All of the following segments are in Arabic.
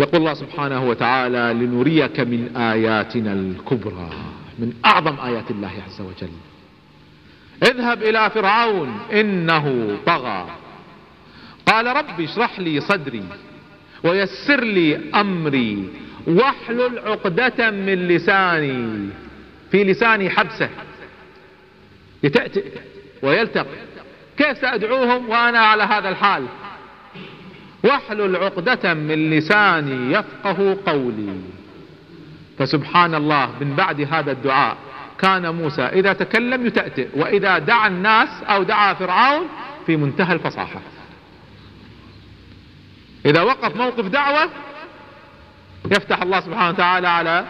يقول الله سبحانه وتعالى لنريك من آياتنا الكبرى من أعظم آيات الله عز وجل. اذهب إلى فرعون إنه طغى. قال رب اشرح لي صدري ويسر لي أمري واحلل عقدة من لساني في لساني حبسة. يتأتئ ويلتق كيف سأدعوهم وأنا على هذا الحال؟ واحلل عقدة من لساني يفقه قولي. فسبحان الله من بعد هذا الدعاء كان موسى إذا تكلم يتأتئ وإذا دعا الناس أو دعا فرعون في منتهى الفصاحة. إذا وقف موقف دعوة يفتح الله سبحانه وتعالى على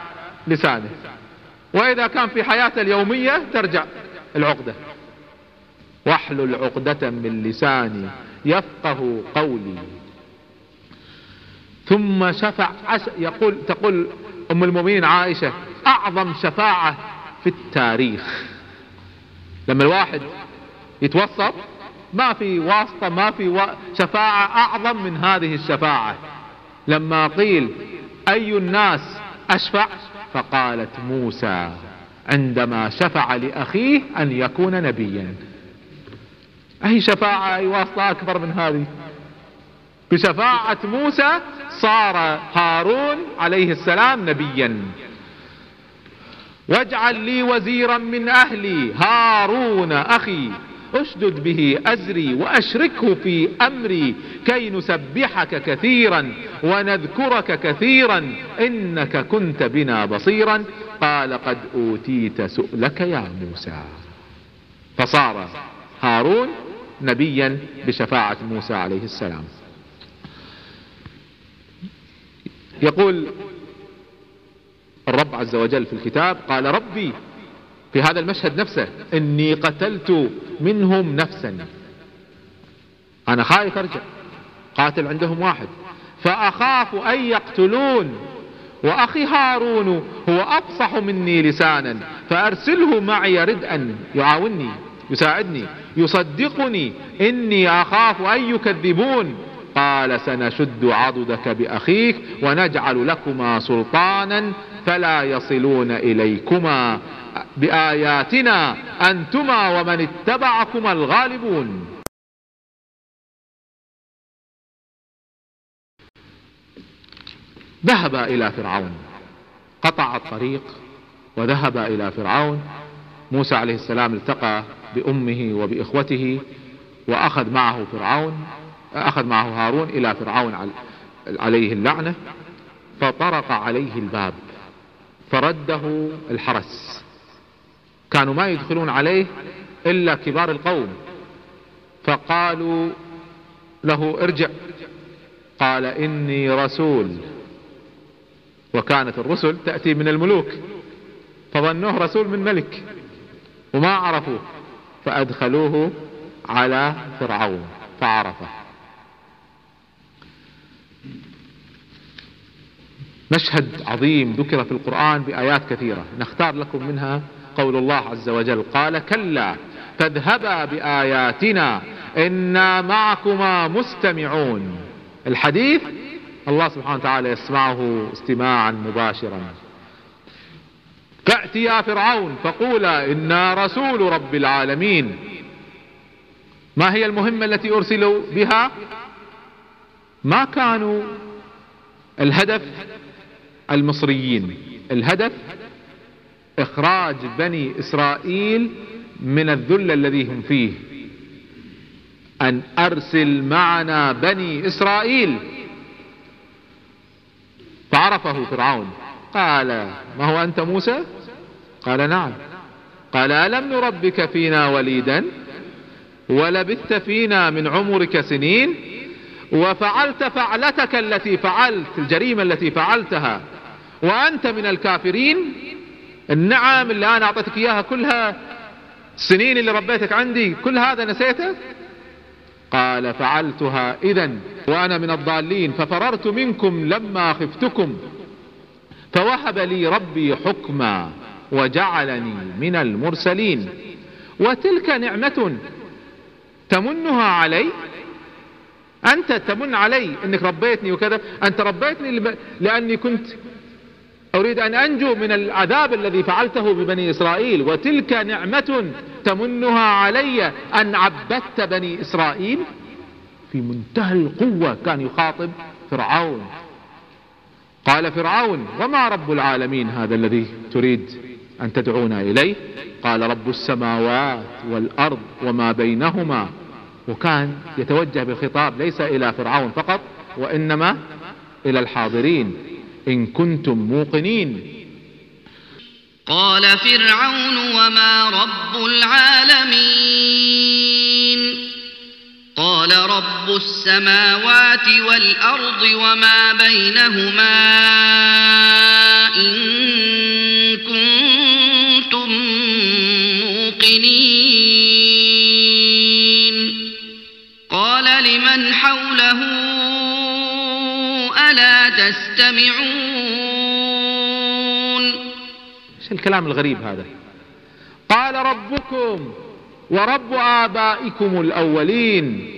لسانه. وإذا كان في حياته اليومية ترجع العقدة. واحلل عقدة من لساني يفقه قولي. ثم شفع يقول تقول أم المؤمنين عائشة أعظم شفاعة في التاريخ. لما الواحد يتوسط ما في واسطة ما في و... شفاعة أعظم من هذه الشفاعة. لما قيل أي الناس أشفع؟ فقالت موسى عندما شفع لأخيه أن يكون نبيا. أي شفاعة أي واسطة أكبر من هذه؟ بشفاعة موسى صار هارون عليه السلام نبيا. واجعل لي وزيرا من أهلي هارون أخي. أشدد به أزري وأشركه في أمري كي نسبحك كثيرا ونذكرك كثيرا. إنك كنت بنا بصيرا. قال قد أوتيت سؤلك يا موسى. فصار هارون نبيا بشفاعة موسى عليه السلام. يقول الرب عز وجل في الكتاب قال ربي في هذا المشهد نفسه إني قتلت منهم نفسا. أنا خايف أرجع. قاتل عندهم واحد. فأخاف أن يقتلون. وأخي هارون هو أفصح مني لسانا. فأرسله معي ردءا. يعاونني يساعدني يصدقني. إني أخاف أن يكذبون. قال سنشد عضدك بأخيك ونجعل لكما سلطانا فلا يصلون إليكما. بآياتنا أنتما ومن اتبعكما الغالبون. ذهب إلى فرعون قطع الطريق وذهب إلى فرعون. موسى عليه السلام التقى بأمه وبإخوته وأخذ معه فرعون. أخذ معه هارون إلى فرعون عليه اللعنة فطرق عليه الباب فرده الحرس. كانوا ما يدخلون عليه إلا كبار القوم. فقالوا له ارجع. قال إني رسول. وكانت الرسل تأتي من الملوك فظنوه رسول من ملك وما عرفوه فأدخلوه على فرعون فعرفه. مشهد عظيم ذكر في القرآن بآيات كثيرة. نختار لكم منها قول الله عز وجل قال كلا فاذهبا بآياتنا إنا معكما مستمعون. الحديث الله سبحانه وتعالى يسمعه استماعا مباشرا. فأتيا فرعون فقولا إنا رسول رب العالمين. ما هي المهمة التي أرسلوا بها؟ ما كانوا الهدف المصريين. الهدف إخراج بني إسرائيل من الذل الذي هم فيه. أن أرسل معنا بني إسرائيل. فعرفه فرعون. قال ما هو أنت موسى؟ قال نعم. قال ألم نربك فينا وليدا؟ ولبثت فينا من عمرك سنين؟ وفعلت فعلتك التي فعلت الجريمة التي فعلتها؟ وأنت من الكافرين. النعم اللي أنا أعطيتك إياها كلها السنين اللي ربيتك عندي كل هذا نسيته؟ قال فعلتها إذا وأنا من الضالين ففررت منكم لما خفتكم. فوهب لي ربي حكما وجعلني من المرسلين. وتلك نعمة تمنها علي؟ أنت تمن علي إنك ربيتني وكذا؟ أنت ربيتني لأني كنت أريد أن أنجو من العذاب الذي فعلته ببني إسرائيل وتلك نعمة تمنها علي أن عبدت بني إسرائيل. في منتهى القوة كان يخاطب فرعون. قال فرعون وما رب العالمين هذا الذي تريد أن تدعونا إليه؟ قال رب السماوات والأرض وما بينهما. وكان يتوجه بالخطاب ليس إلى فرعون فقط وإنما إلى الحاضرين. إن كنتم موقنين. قال فرعون وما رب العالمين. قال رب السماوات والأرض وما بينهما إن كنتم موقنين. تستمعون. إيش الكلام الغريب هذا؟ قال ربكم ورب آبائكم الأولين.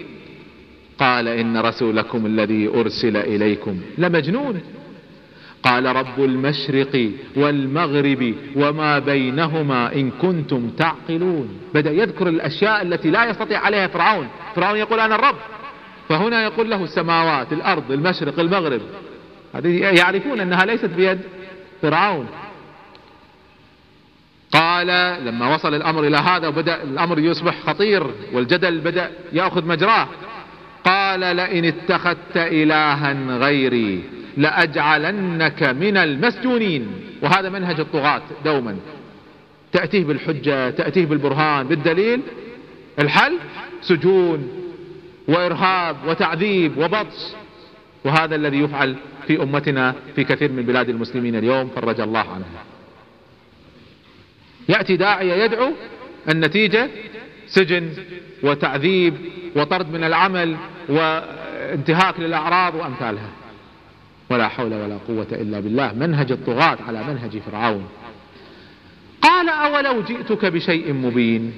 قال إن رسولكم الذي أرسل إليكم لمجنون. قال رب المشرق والمغرب وما بينهما إن كنتم تعقلون. بدأ يذكر الأشياء التي لا يستطيع عليها فرعون. فرعون يقول أنا الرب. فهنا يقول له السماوات الأرض المشرق المغرب. يعرفون أنها ليست بيد فرعون. قال لما وصل الأمر إلى هذا وبدأ الأمر يصبح خطير والجدل بدأ يأخذ مجراه. قال لئن اتخذت إلها غيري لأجعلنك من المسجونين. وهذا منهج الطغاة دوما. تأتيه بالحجة تأتيه بالبرهان بالدليل. الحل سجون وإرهاب وتعذيب وبطش وهذا الذي يفعل في أمتنا في كثير من بلاد المسلمين اليوم فرج الله عنها يأتي داعية يدعو النتيجة سجن وتعذيب وطرد من العمل وانتهاك للأعراض وأمثالها. ولا حول ولا قوة إلا بالله. منهج الطغاة على منهج فرعون. قال أولو جئتك بشيء مبين.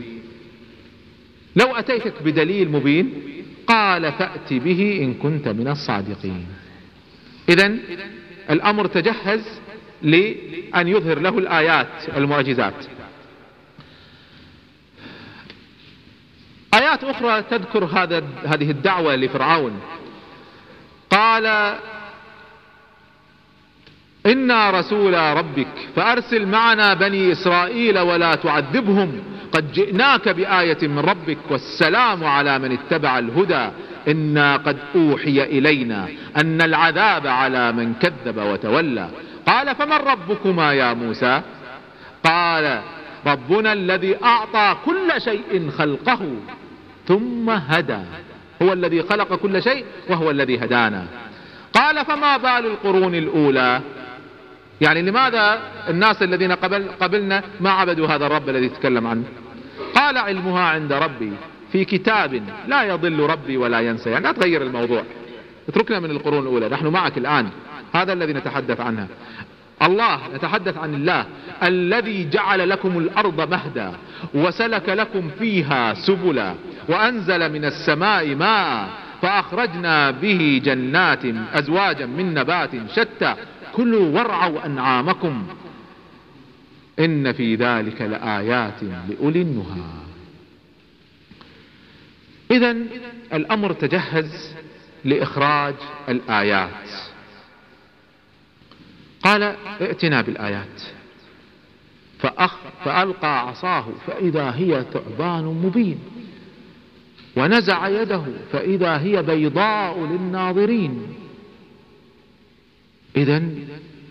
لو أتيتك بدليل مبين قال فأت به إن كنت من الصادقين. إذا الأمر تجهز لأن يظهر له الآيات المعجزات. آيات أخرى تذكر هذا هذه الدعوة لفرعون. قال إنا رسول ربك فأرسل معنا بني إسرائيل ولا تعذبهم قد جئناك بآية من ربك والسلام على من اتبع الهدى. إنا قد أوحي إلينا أن العذاب على من كذب وتولى. قال فمن ربكما يا موسى؟ قال ربنا الذي أعطى كل شيء خلقه ثم هدى. هو الذي خلق كل شيء وهو الذي هدانا. قال فما بال القرون الأولى؟ يعني لماذا الناس الذين قبل قبلنا ما عبدوا هذا الرب الذي تكلم عنه؟ قال علمها عند ربي في كتاب لا يضل ربي ولا ينسى. يعني لا تغير الموضوع. اتركنا من القرون الأولى. نحن معك الآن. هذا الذي نتحدث عنها الله نتحدث عن الله. الذي جعل لكم الأرض مهدا وسلك لكم فيها سبلا وأنزل من السماء ماء فأخرجنا به جنات أزواجا من نبات شتى كلوا وارعوا أنعامكم إن في ذلك لآيات لأولي النهى. إذا الأمر تجهز لإخراج الآيات. قال ائتنا بالآيات. فأخ فألقى عصاه فإذا هي ثعبان مبين. ونزع يده فإذا هي بيضاء للناظرين. إذا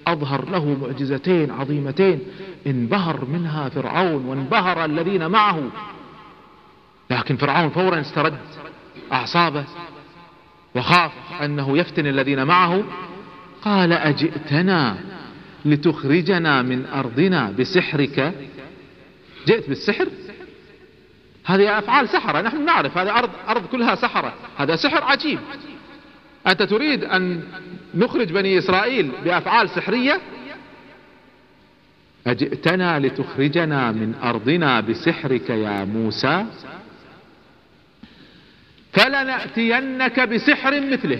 أظهر له معجزتين عظيمتين انبهر منها فرعون وانبهر الذين معه. لكن فرعون فورا استرد أعصابه وخاف أنه يفتن الذين معه. قال أجئتنا لتخرجنا من أرضنا بسحرك؟ جئت بالسحر؟ هذه أفعال سحرة نحن نعرف هذه أرض, أرض كلها سحرة هذا سحر عجيب. أنت تريد أن نخرج بني إسرائيل بأفعال سحرية؟ أجئتنا لتخرجنا من أرضنا بسحرك يا موسى؟ فلنأتينك بسحر مثله.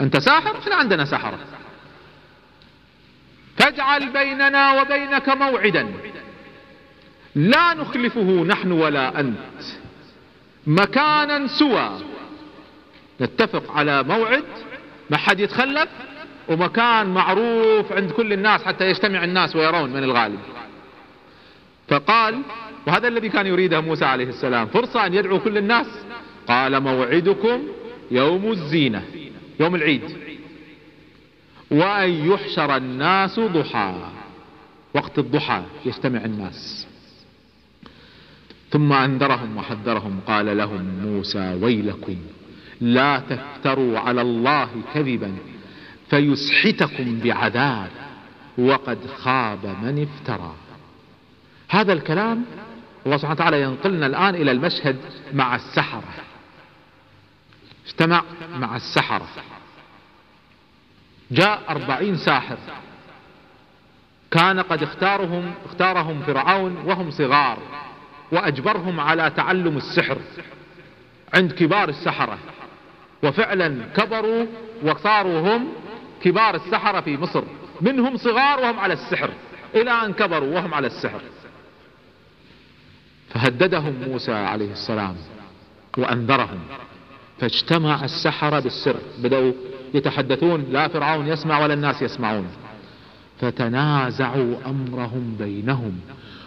أنت ساحر؟ إحنا عندنا سحرة فاجعل بيننا وبينك موعدا. لا نخلفه نحن ولا أنت. مكانا سوى. نتفق على موعد ما حد يتخلف ومكان معروف عند كل الناس حتى يجتمع الناس ويرون من الغالب. فقال وهذا الذي كان يريده موسى عليه السلام فرصة أن يدعو كل الناس. قال موعدكم يوم الزينة يوم العيد. وأن يحشر الناس ضحى وقت الضحى يجتمع الناس. ثم أنذرهم وحذرهم قال لهم موسى ويلكم لا تفتروا على الله كذبا فيسحتكم بعذاب وقد خاب من افترى. هذا الكلام الله سبحانه وتعالى ينقلنا الآن إلى المشهد مع السحرة. اجتمع مع السحرة. جاء أربعين ساحر. كان قد اختارهم اختارهم فرعون وهم صغار وأجبرهم على تعلم السحر عند كبار السحرة. وفعلا كبروا وصاروا هم كبار السحرة في مصر. منهم صغار وهم على السحر. إلى أن كبروا وهم على السحر. فهددهم موسى عليه السلام وأنذرهم. فاجتمع السحرة بالسر. بدأوا يتحدثون. لا فرعون يسمع ولا الناس يسمعون. فتنازعوا أمرهم بينهم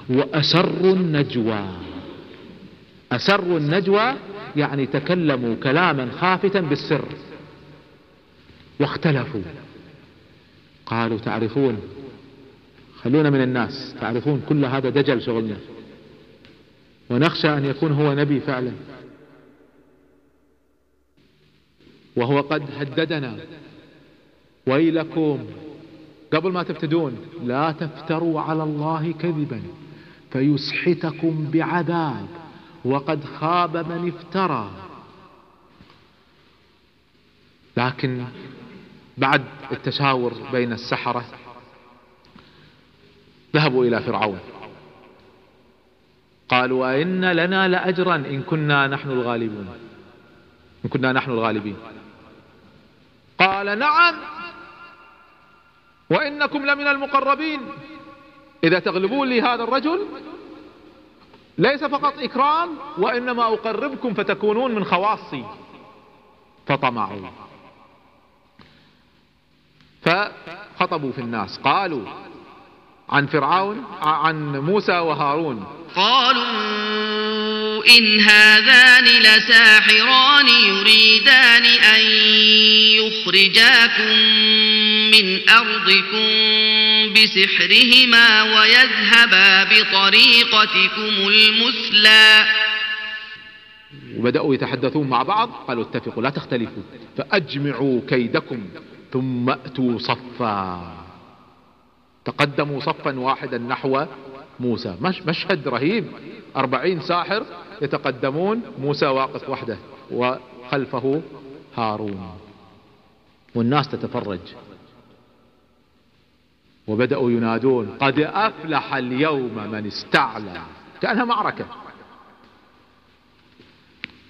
وأسروا النجوى. أسروا النجوى يعني تكلموا كلاما خافتا بالسر واختلفوا. قالوا تعرفون خلونا من الناس تعرفون كل هذا دجل شغلنا. ونخشى أن يكون هو نبي فعلا. وهو قد هددنا. ويلكم قبل ما تبتدون لا تفتروا على الله كذبا فيسحتكم بعذاب. وقد خاب من افترى. لكن بعد التشاور بين السحرة ذهبوا إلى فرعون. قالوا أئن لنا لأجرا إن كنا نحن الغالبون. إن كنا نحن الغالبين. قال نعم. وإنكم لمن المقربين. إذا تغلبون لي هذا الرجل ليس فقط إكرام وإنما أقربكم فتكونون من خواصي. فطمعوا. فخطبوا في الناس. قالوا عن فرعون عن موسى وهارون. قالوا إن هذان لساحران يريدان أن يخرجاكم من أرضكم. بسحرهما ويذهبا بطريقتكم المثلى. وبدأوا يتحدثون مع بعض قالوا اتفقوا لا تختلفوا فأجمعوا كيدكم ثم أتوا صفا. تقدموا صفا واحدا نحو موسى. مش مشهد رهيب. أربعين ساحر يتقدمون موسى واقف وحده وخلفه هارون. والناس تتفرج. وبدأوا ينادون قد أفلح اليوم من استعلى كأنها معركة.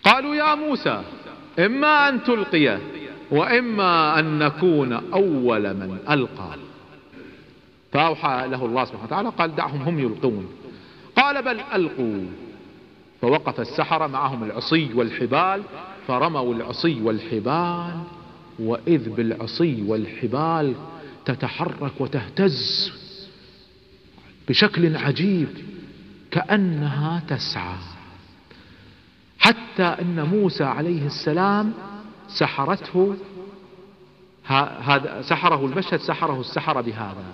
قالوا يا موسى إما أن تلقي وإما أن نكون أول من ألقى. فأوحى له الله سبحانه وتعالى قال دعهم هم يلقون. قال بل ألقوا. فوقف السحرة معهم العصي والحبال فرموا العصي والحبال وإذ بالعصي والحبال تتحرك وتهتز بشكل عجيب كأنها تسعى. حتى أن موسى عليه السلام سحرته هذا سحره المشهد سحره السحر بهذا.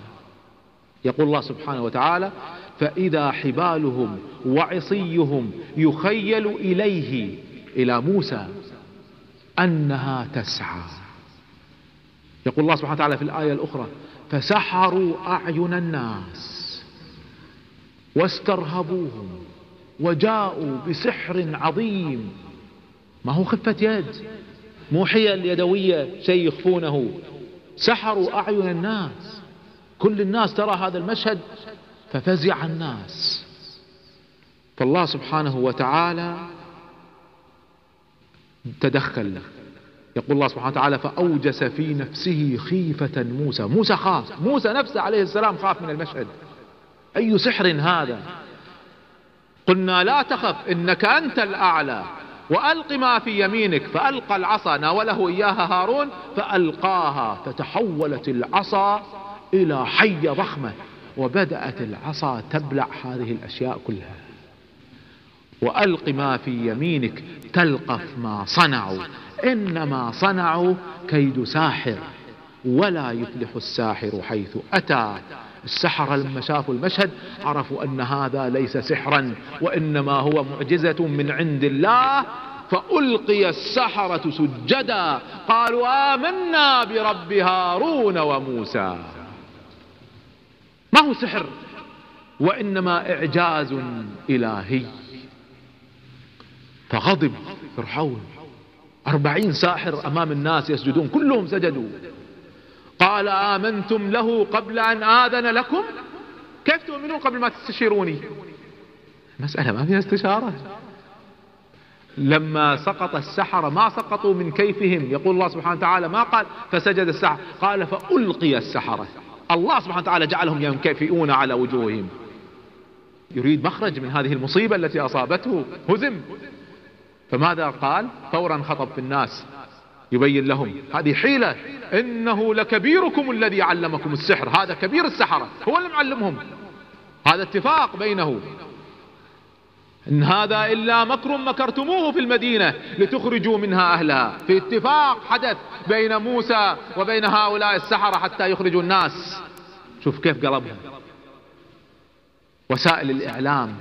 يقول الله سبحانه وتعالى فإذا حبالهم وعصيهم يخيل إليه إلى موسى أنها تسعى. يقول الله سبحانه وتعالى في الآية الأخرى فسحروا أعين الناس واسترهبوهم وجاءوا بسحر عظيم. ما هو خفة يد؟ مو حيل يدوية شيء يخفونه. سحروا أعين الناس. كل الناس ترى هذا المشهد ففزع الناس. فالله سبحانه وتعالى تدخل. يقول الله سبحانه وتعالى فأوجس في نفسه خيفة موسى. موسى خاف. موسى نفسه عليه السلام خاف من المشهد. أي سحر هذا؟ قلنا لا تخف إنك أنت الأعلى. وألق ما في يمينك. فألقى العصا ناوله إياها هارون فألقاها. فتحولت العصا إلى حية ضخمة. وبدأت العصا تبلع هذه الأشياء كلها. وألق ما في يمينك تلقف ما صنعوا. إنما صنعوا كيد ساحر ولا يفلح الساحر حيث أتى. السحرة لما شافوا المشهد عرفوا أن هذا ليس سحرا وإنما هو معجزة من عند الله. فألقي السحرة سجدا. قالوا آمنا برب هارون وموسى. ما هو سحر وإنما إعجاز إلهي. فغضب فرعون. أربعين ساحر أمام الناس يسجدون كلهم سجدوا. قال آمنتم له قبل أن آذن لكم؟ كيف تؤمنون قبل ما تستشيروني؟ مسألة ما فيها استشارة. لما سقط السحرة ما سقطوا من كيفهم؟ يقول الله سبحانه وتعالى ما قال فسجد السحر قال فألقي السحرة. الله سبحانه وتعالى جعلهم ينكفئون على وجوههم. يريد مخرج من هذه المصيبة التي أصابته. هزم. فماذا قال؟ فورا خطب في الناس يبين لهم هذه حيلة. إنه لكبيركم الذي علمكم السحر. هذا كبير السحرة هو اللي معلمهم. هذا اتفاق بينه. إن هذا إلا مكر مكرتموه في المدينة لتخرجوا منها أهلها. في اتفاق حدث بين موسى وبين هؤلاء السحرة حتى يخرجوا الناس. شوف كيف قلبهم. وسائل الإعلام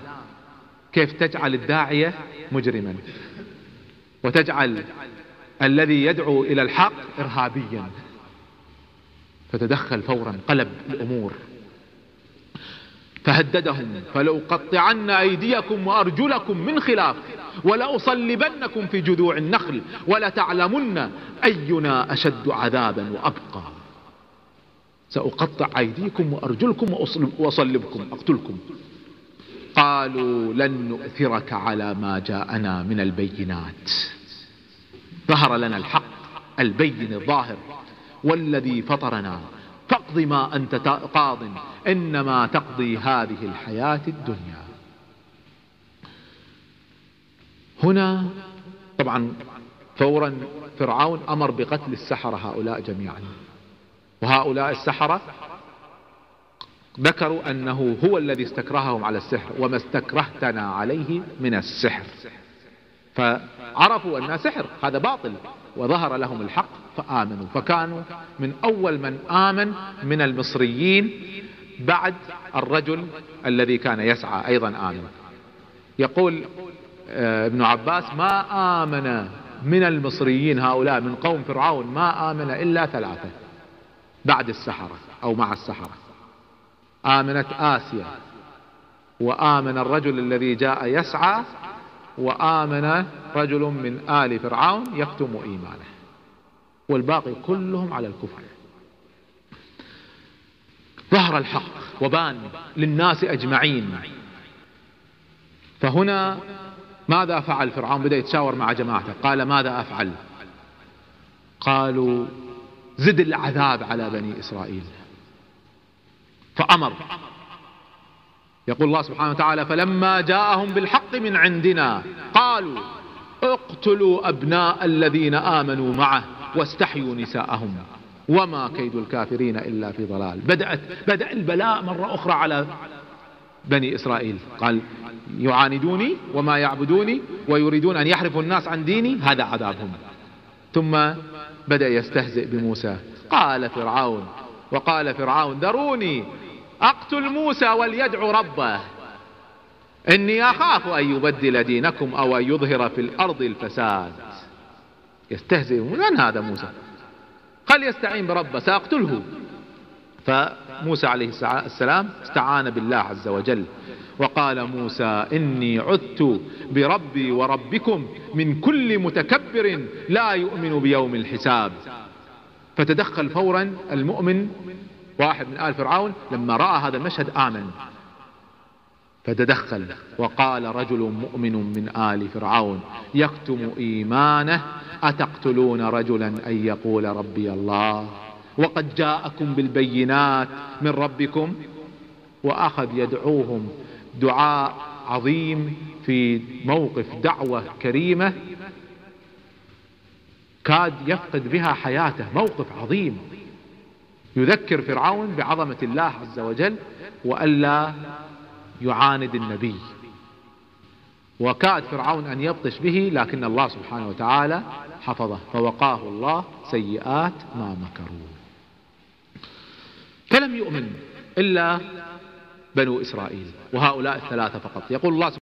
كيف تجعل الداعية مجرما. وتجعل الذي يدعو إلى الحق ارهابيا. فتدخل فورا قلب الأمور. فهددهم فلو قطعن أيديكم وأرجلكم من خلاف ولأصلبنكم في جذوع النخل ولتعلمن أينا أشد عذابا وأبقى. سأقطع أيديكم وأرجلكم وأصلبكم أقتلكم. قالوا لن نؤثرك على ما جاءنا من البينات. ظهر لنا الحق البين الظاهر والذي فطرنا. فاقض ما أنت قاض إنما تقضي هذه الحياة الدنيا. هنا طبعا فورا فرعون أمر بقتل السحرة هؤلاء جميعا. وهؤلاء السحرة ذكروا أنه هو الذي استكرههم على السحر وما استكرهتنا عليه من السحر. فعرفوا أنها سحر هذا باطل. وظهر لهم الحق فآمنوا. فكانوا من أول من آمن من المصريين بعد الرجل الذي كان يسعى أيضا آمن. يقول آه، ابن عباس ما آمن من المصريين هؤلاء من قوم فرعون ما آمن إلا ثلاثة بعد السحرة أو مع السحرة. آمنت آسيا وآمن الرجل الذي جاء يسعى وآمن رجل من آل فرعون يكتم إيمانه. والباقي كلهم على الكفر. ظهر الحق وبان للناس أجمعين. فهنا ماذا فعل فرعون؟ بدأ يتشاور مع جماعته. قال ماذا أفعل؟ قالوا زد العذاب على بني إسرائيل. فأمر. يقول الله سبحانه وتعالى فلما جاءهم بالحق من عندنا قالوا اقتلوا أبناء الذين آمنوا معه واستحيوا نساءهم. وما كيد الكافرين إلا في ضلال. بدأت بدأ البلاء مرة أخرى على بني إسرائيل. قال يعاندوني وما يعبدوني ويريدون أن يحرفوا الناس عن ديني هذا عذابهم. ثم بدأ يستهزئ بموسى. قال فرعون وقال فرعون ذروني أقتل موسى وليدعو ربه. إني أخاف أن يبدل دينكم أو أن يظهر في الأرض الفساد. يستهزئ من هذا موسى؟ قال يستعين بربه سأقتله. فموسى عليه السلام استعان بالله عز وجل. وقال موسى إني عذت بربي وربكم من كل متكبر لا يؤمن بيوم الحساب. فتدخل فورا المؤمن واحد من آل فرعون لما رأى هذا المشهد آمن. فتدخل وقال رجل مؤمن من آل فرعون يكتم إيمانه أتقتلون رجلا أن يقول ربي الله؟ وقد جاءكم بالبينات من ربكم وأخذ يدعوهم دعاء عظيم في موقف دعوة كريمة كاد يفقد بها حياته. موقف عظيم. يذكر فرعون بعظمة الله عز وجل وألا يعاند النبي. وكاد فرعون أن يبطش به لكن الله سبحانه وتعالى حفظه فوقاه الله سيئات ما مكروا. فلم يؤمن إلا بنو إسرائيل وهؤلاء الثلاثة فقط. يقول الله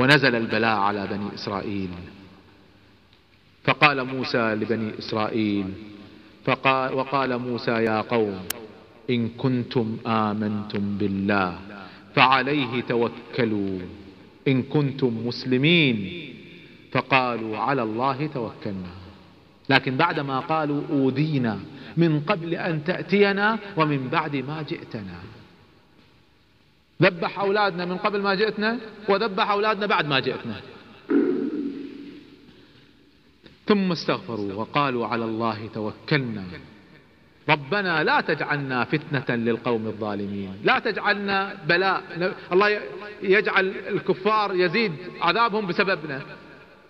ونزل البلاء على بني إسرائيل. فقال موسى لبني إسرائيل فقال وقال موسى يا قوم إن كنتم آمنتم بالله فعليه توكلوا. إن كنتم مسلمين فقالوا على الله توكلنا. لكن بعدما قالوا أوذينا من قبل أن تأتينا ومن بعد ما جئتنا. ذبح أولادنا من قبل ما جئتنا وذبح أولادنا بعد ما جئتنا. ثم استغفروا وقالوا على الله توكلنا. ربنا لا تجعلنا فتنة للقوم الظالمين. لا تجعلنا بلاء. الله يجعل الكفار يزيد عذابهم بسببنا.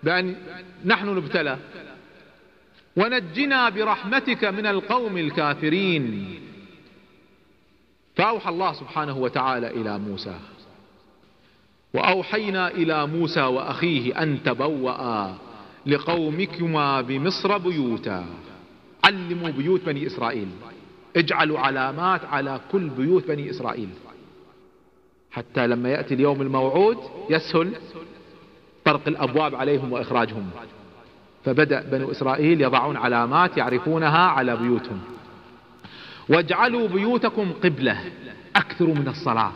بأن نحن نبتلى. ونجنا برحمتك من القوم الكافرين. فأوحى الله سبحانه وتعالى إلى موسى. وأوحينا إلى موسى وأخيه أن تبوأ لقومكما بمصر بيوتا. علموا بيوت بني إسرائيل. اجعلوا علامات على كل بيوت بني إسرائيل. حتى لما يأتي اليوم الموعود يسهل طرق الأبواب عليهم وإخراجهم. فبدأ بنو إسرائيل يضعون علامات يعرفونها على بيوتهم. واجعلوا بيوتكم قبلة أكثروا من الصلاة.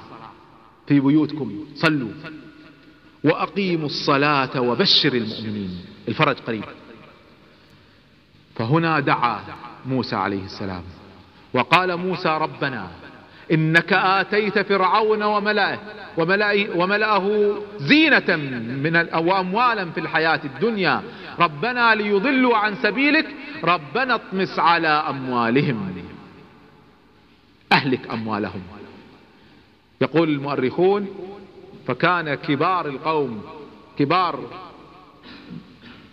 في بيوتكم صلوا وأقيموا الصلاة وبشر المؤمنين. الفرج قريب. فهنا دعا موسى عليه السلام وقال موسى ربنا إنك آتيت فرعون وملأه وملأه, وملأه زينة من أو أموالا في الحياة الدنيا. ربنا ليضلوا عن سبيلك ربنا اطمس على أموالهم. أهلك أموالهم. يقول المؤرخون فكان كبار القوم كبار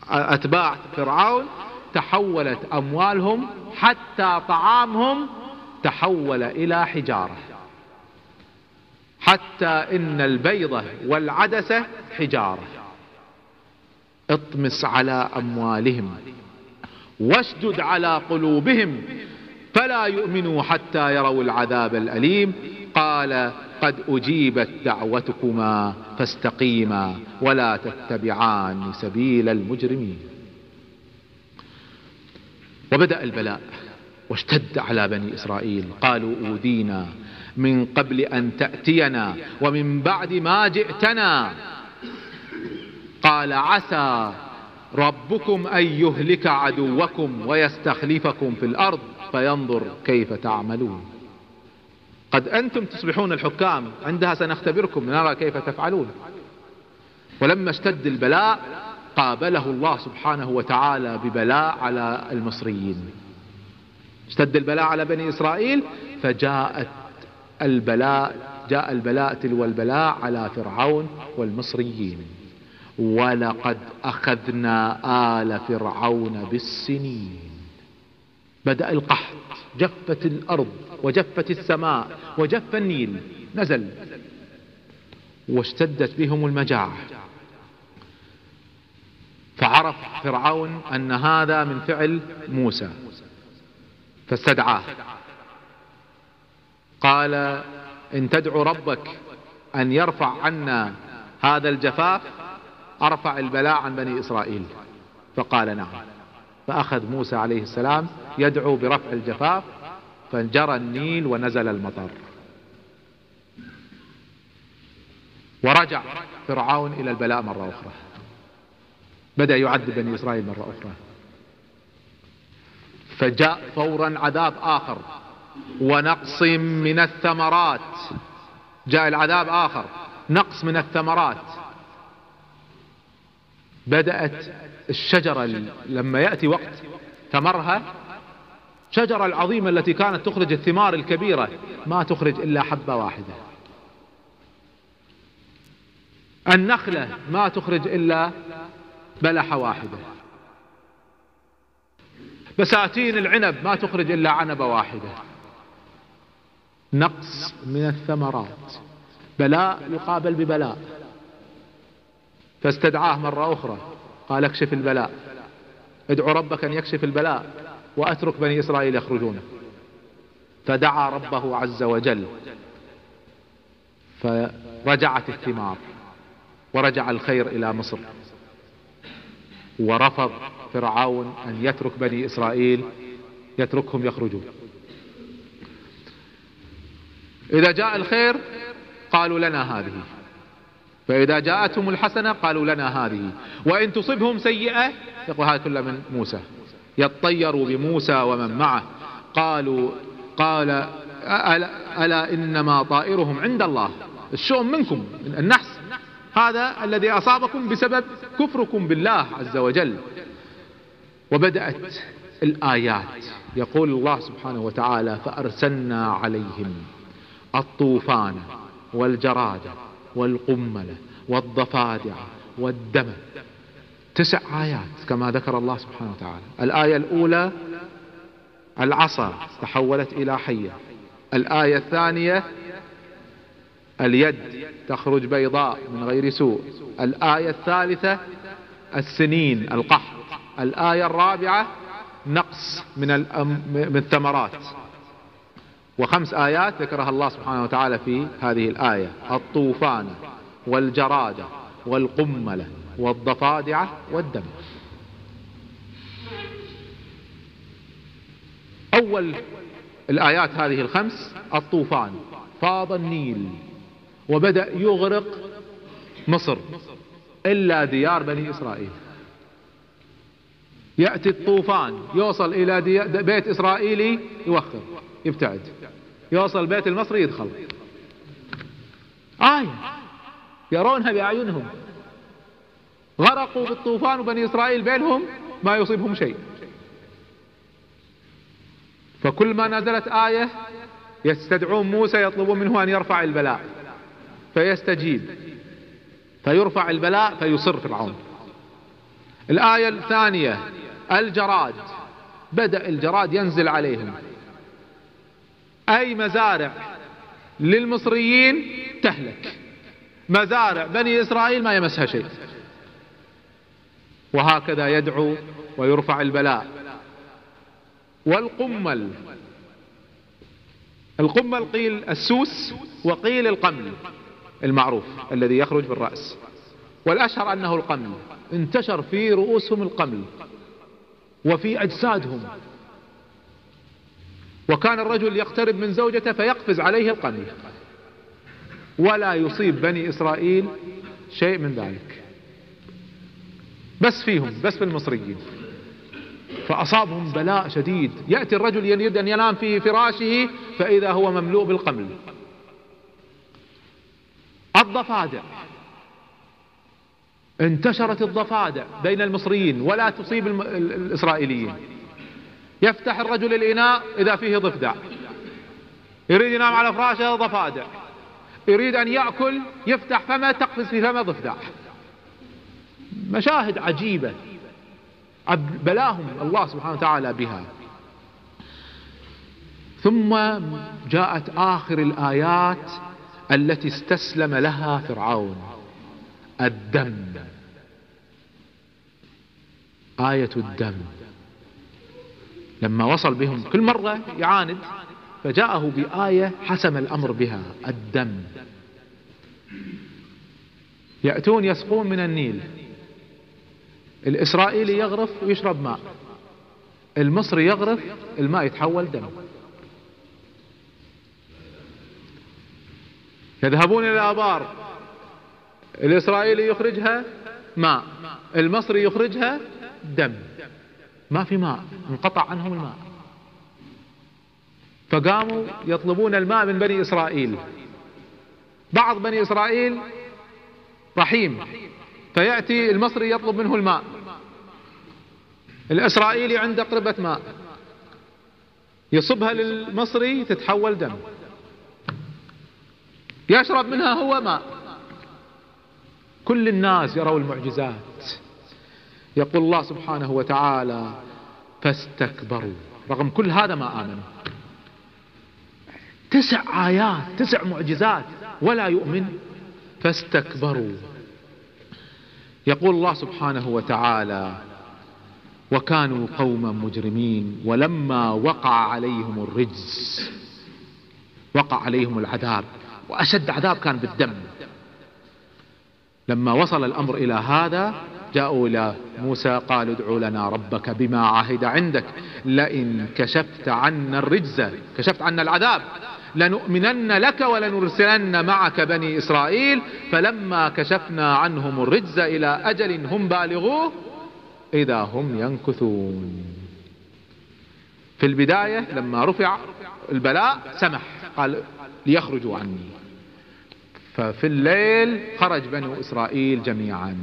أتباع فرعون تحولت أموالهم حتى طعامهم تحول إلى حجارة. حتى إن البيضة والعدسة حجارة. اطمس على أموالهم. واشدد على قلوبهم. فلا يؤمنوا حتى يروا العذاب الأليم. قال قد أجيبت دعوتكما فاستقيما ولا تتبعان سبيل المجرمين. وبدأ البلاء واشتد على بني إسرائيل. قالوا أوذينا من قبل أن تأتينا ومن بعد ما جئتنا. قال عسى ربكم أن يهلك عدوكم ويستخلفكم في الأرض فينظر كيف تعملون. قد أنتم تصبحون الحكام عندها سنختبركم نرى كيف تفعلون. ولما اشتد البلاء قابله الله سبحانه وتعالى ببلاء على المصريين. اشتد البلاء على بني إسرائيل فجاءت البلاء جاء البلاء تلو البلاء على فرعون والمصريين. ولقد أخذنا آل فرعون بالسنين. بدأ القحط جفت الأرض وجفت السماء وجف النيل نزل واشتدت بهم المجاعة. فعرف فرعون أن هذا من فعل موسى فاستدعاه. قال إن تدعو ربك أن يرفع عنا هذا الجفاف أرفع البلاء عن بني إسرائيل. فقال نعم. فأخذ موسى عليه السلام يدعو برفع الجفاف فانجرى النيل ونزل المطر. ورجع فرعون إلى البلاء مرة أخرى. بدأ يعذب بني إسرائيل مرة أخرى. فجاء فورا عذاب آخر. ونقص من الثمرات. جاء العذاب آخر. نقص من الثمرات. بدأت الشجرة لما يأتي وقت ثمرها شجرة العظيمة التي كانت تخرج الثمار الكبيرة ما تخرج إلا حبة واحدة. النخلة ما تخرج إلا بلحة واحدة. بساتين العنب ما تخرج إلا عنبة واحدة. نقص من الثمرات. بلاء يقابل ببلاء. فاستدعاه مرة أخرى. قال اكشف البلاء. ادعو ربك أن يكشف البلاء وأترك بني إسرائيل يخرجون. فدعا ربه عز وجل. فرجعت الثمار ورجع الخير إلى مصر. ورفض فرعون أن يترك بني إسرائيل يتركهم يخرجون. إذا جاء الخير قالوا لنا هذه. فإذا جاءتهم الحسنة قالوا لنا هذه وإن تصبهم سيئة يقول هذا كله من موسى. يطيروا بموسى ومن معه. قالوا قال ألا, ألا إنما طائرهم عند الله. الشؤم منكم النحس. هذا الذي أصابكم بسبب كفركم بالله عز وجل. وبدأت الآيات. يقول الله سبحانه وتعالى فأرسلنا عليهم الطوفان والجراد والقمل والضفادع والدم. تسع آيات كما ذكر الله سبحانه وتعالى. الآية الأولى العصا تحولت إلى حية. الآية الثانية اليد تخرج بيضاء من غير سوء. الآية الثالثة السنين القحط. الآية الرابعة نقص من من الثمرات. وخمس آيات ذكرها الله سبحانه وتعالى في هذه الآية. الطوفان والجرادة والقملة والضفادع والدم. أول الآيات هذه الخمس الطوفان فاض النيل وبدأ يغرق مصر إلا ديار بني إسرائيل. يأتي الطوفان يوصل إلى بيت إسرائيلي يوخر. يبتعد. يوصل بيت المصري يدخل. آية يرونها بأعينهم. غرقوا بالطوفان وبني إسرائيل بينهم ما يصيبهم شيء. فكل ما نزلت آية يستدعون موسى يطلبون منه أن يرفع البلاء. فيستجيب. فيرفع البلاء فيصر فرعون. الآية الثانية الجراد. بدأ الجراد ينزل عليهم. أي مزارع للمصريين تهلك. مزارع بني إسرائيل ما يمسها شيء. وهكذا يدعو ويرفع البلاء. والقمل. القمل قيل السوس وقيل القمل المعروف الذي يخرج بالرأس. والأشهر أنه القمل. انتشر في رؤوسهم القمل. وفي أجسادهم. وكان الرجل يقترب من زوجته فيقفز عليه القمل ولا يصيب بني إسرائيل شيء من ذلك. بس فيهم بس في المصريين فأصابهم بلاء شديد. يأتي الرجل يريد أن ينام في فراشه فإذا هو مملوء بالقمل. الضفادع. انتشرت الضفادع بين المصريين ولا تصيب الإسرائيليين. يفتح الرجل الإناء إذا فيه ضفدع. يريد ينام على فراشه ضفادع. يريد أن يأكل يفتح فمه تقفز في فمه ضفدع. مشاهد عجيبة. بلاهم الله سبحانه وتعالى بها. ثم جاءت آخر الآيات التي استسلم لها فرعون. الدم. آية الدم. لما وصل بهم كل مرة يعاند فجاءه بآية حسم الأمر بها الدم. يأتون يسقون من النيل. الإسرائيلي يغرف ويشرب ماء. المصري يغرف الماء يتحول دم. يذهبون إلى الابار الإسرائيلي يخرجها ماء. المصري يخرجها دم. ما في ماء انقطع عنهم الماء. فقاموا يطلبون الماء من بني إسرائيل. بعض بني إسرائيل رحيم فيأتي المصري يطلب منه الماء. الإسرائيلي عنده قربة ماء. يصبها للمصري تتحول دم. يشرب منها هو ماء. كل الناس يروا المعجزات. يقول الله سبحانه وتعالى فاستكبروا. رغم كل هذا ما آمنوا تسع آيات تسع معجزات ولا يؤمن. فاستكبروا. يقول الله سبحانه وتعالى وكانوا قوما مجرمين ولما وقع عليهم الرجز وقع عليهم العذاب وأشد عذاب كان بالدم. لما وصل الأمر إلى هذا جاءوا إلى موسى قالوا ادعوا لنا ربك بما عهد عندك. لئن كشفت عنا الرجز كشفت عنا العذاب لنؤمنن لك ولنرسلن معك بني إسرائيل. فلما كشفنا عنهم الرجز إلى أجل هم بالغوه إذا هم ينكثون. في البداية لما رفع البلاء سمح قال ليخرجوا عني. ففي الليل خرج بنو إسرائيل جميعا.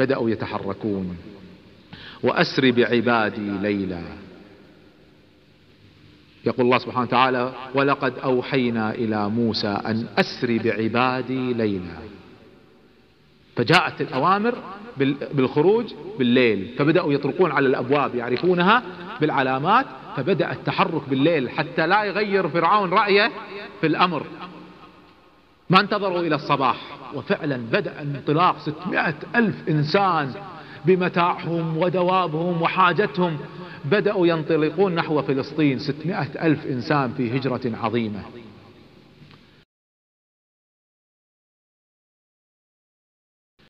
بدأوا يتحركون. وأسر بعبادي ليلا. يقول الله سبحانه وتعالى ولقد أوحينا إلى موسى أن أسر بعبادي ليلا. فجاءت الأوامر بالخروج بالليل. فبدأوا يطرقون على الأبواب يعرفونها بالعلامات. فبدأ التحرك بالليل حتى لا يغير فرعون رأيه في الأمر. ما انتظروا إلى الصباح. وفعلا بدأ انطلاق ستمائة ألف إنسان بمتاعهم ودوابهم وحاجتهم. بدأوا ينطلقون نحو فلسطين ستمائة ألف إنسان في هجرة عظيمة.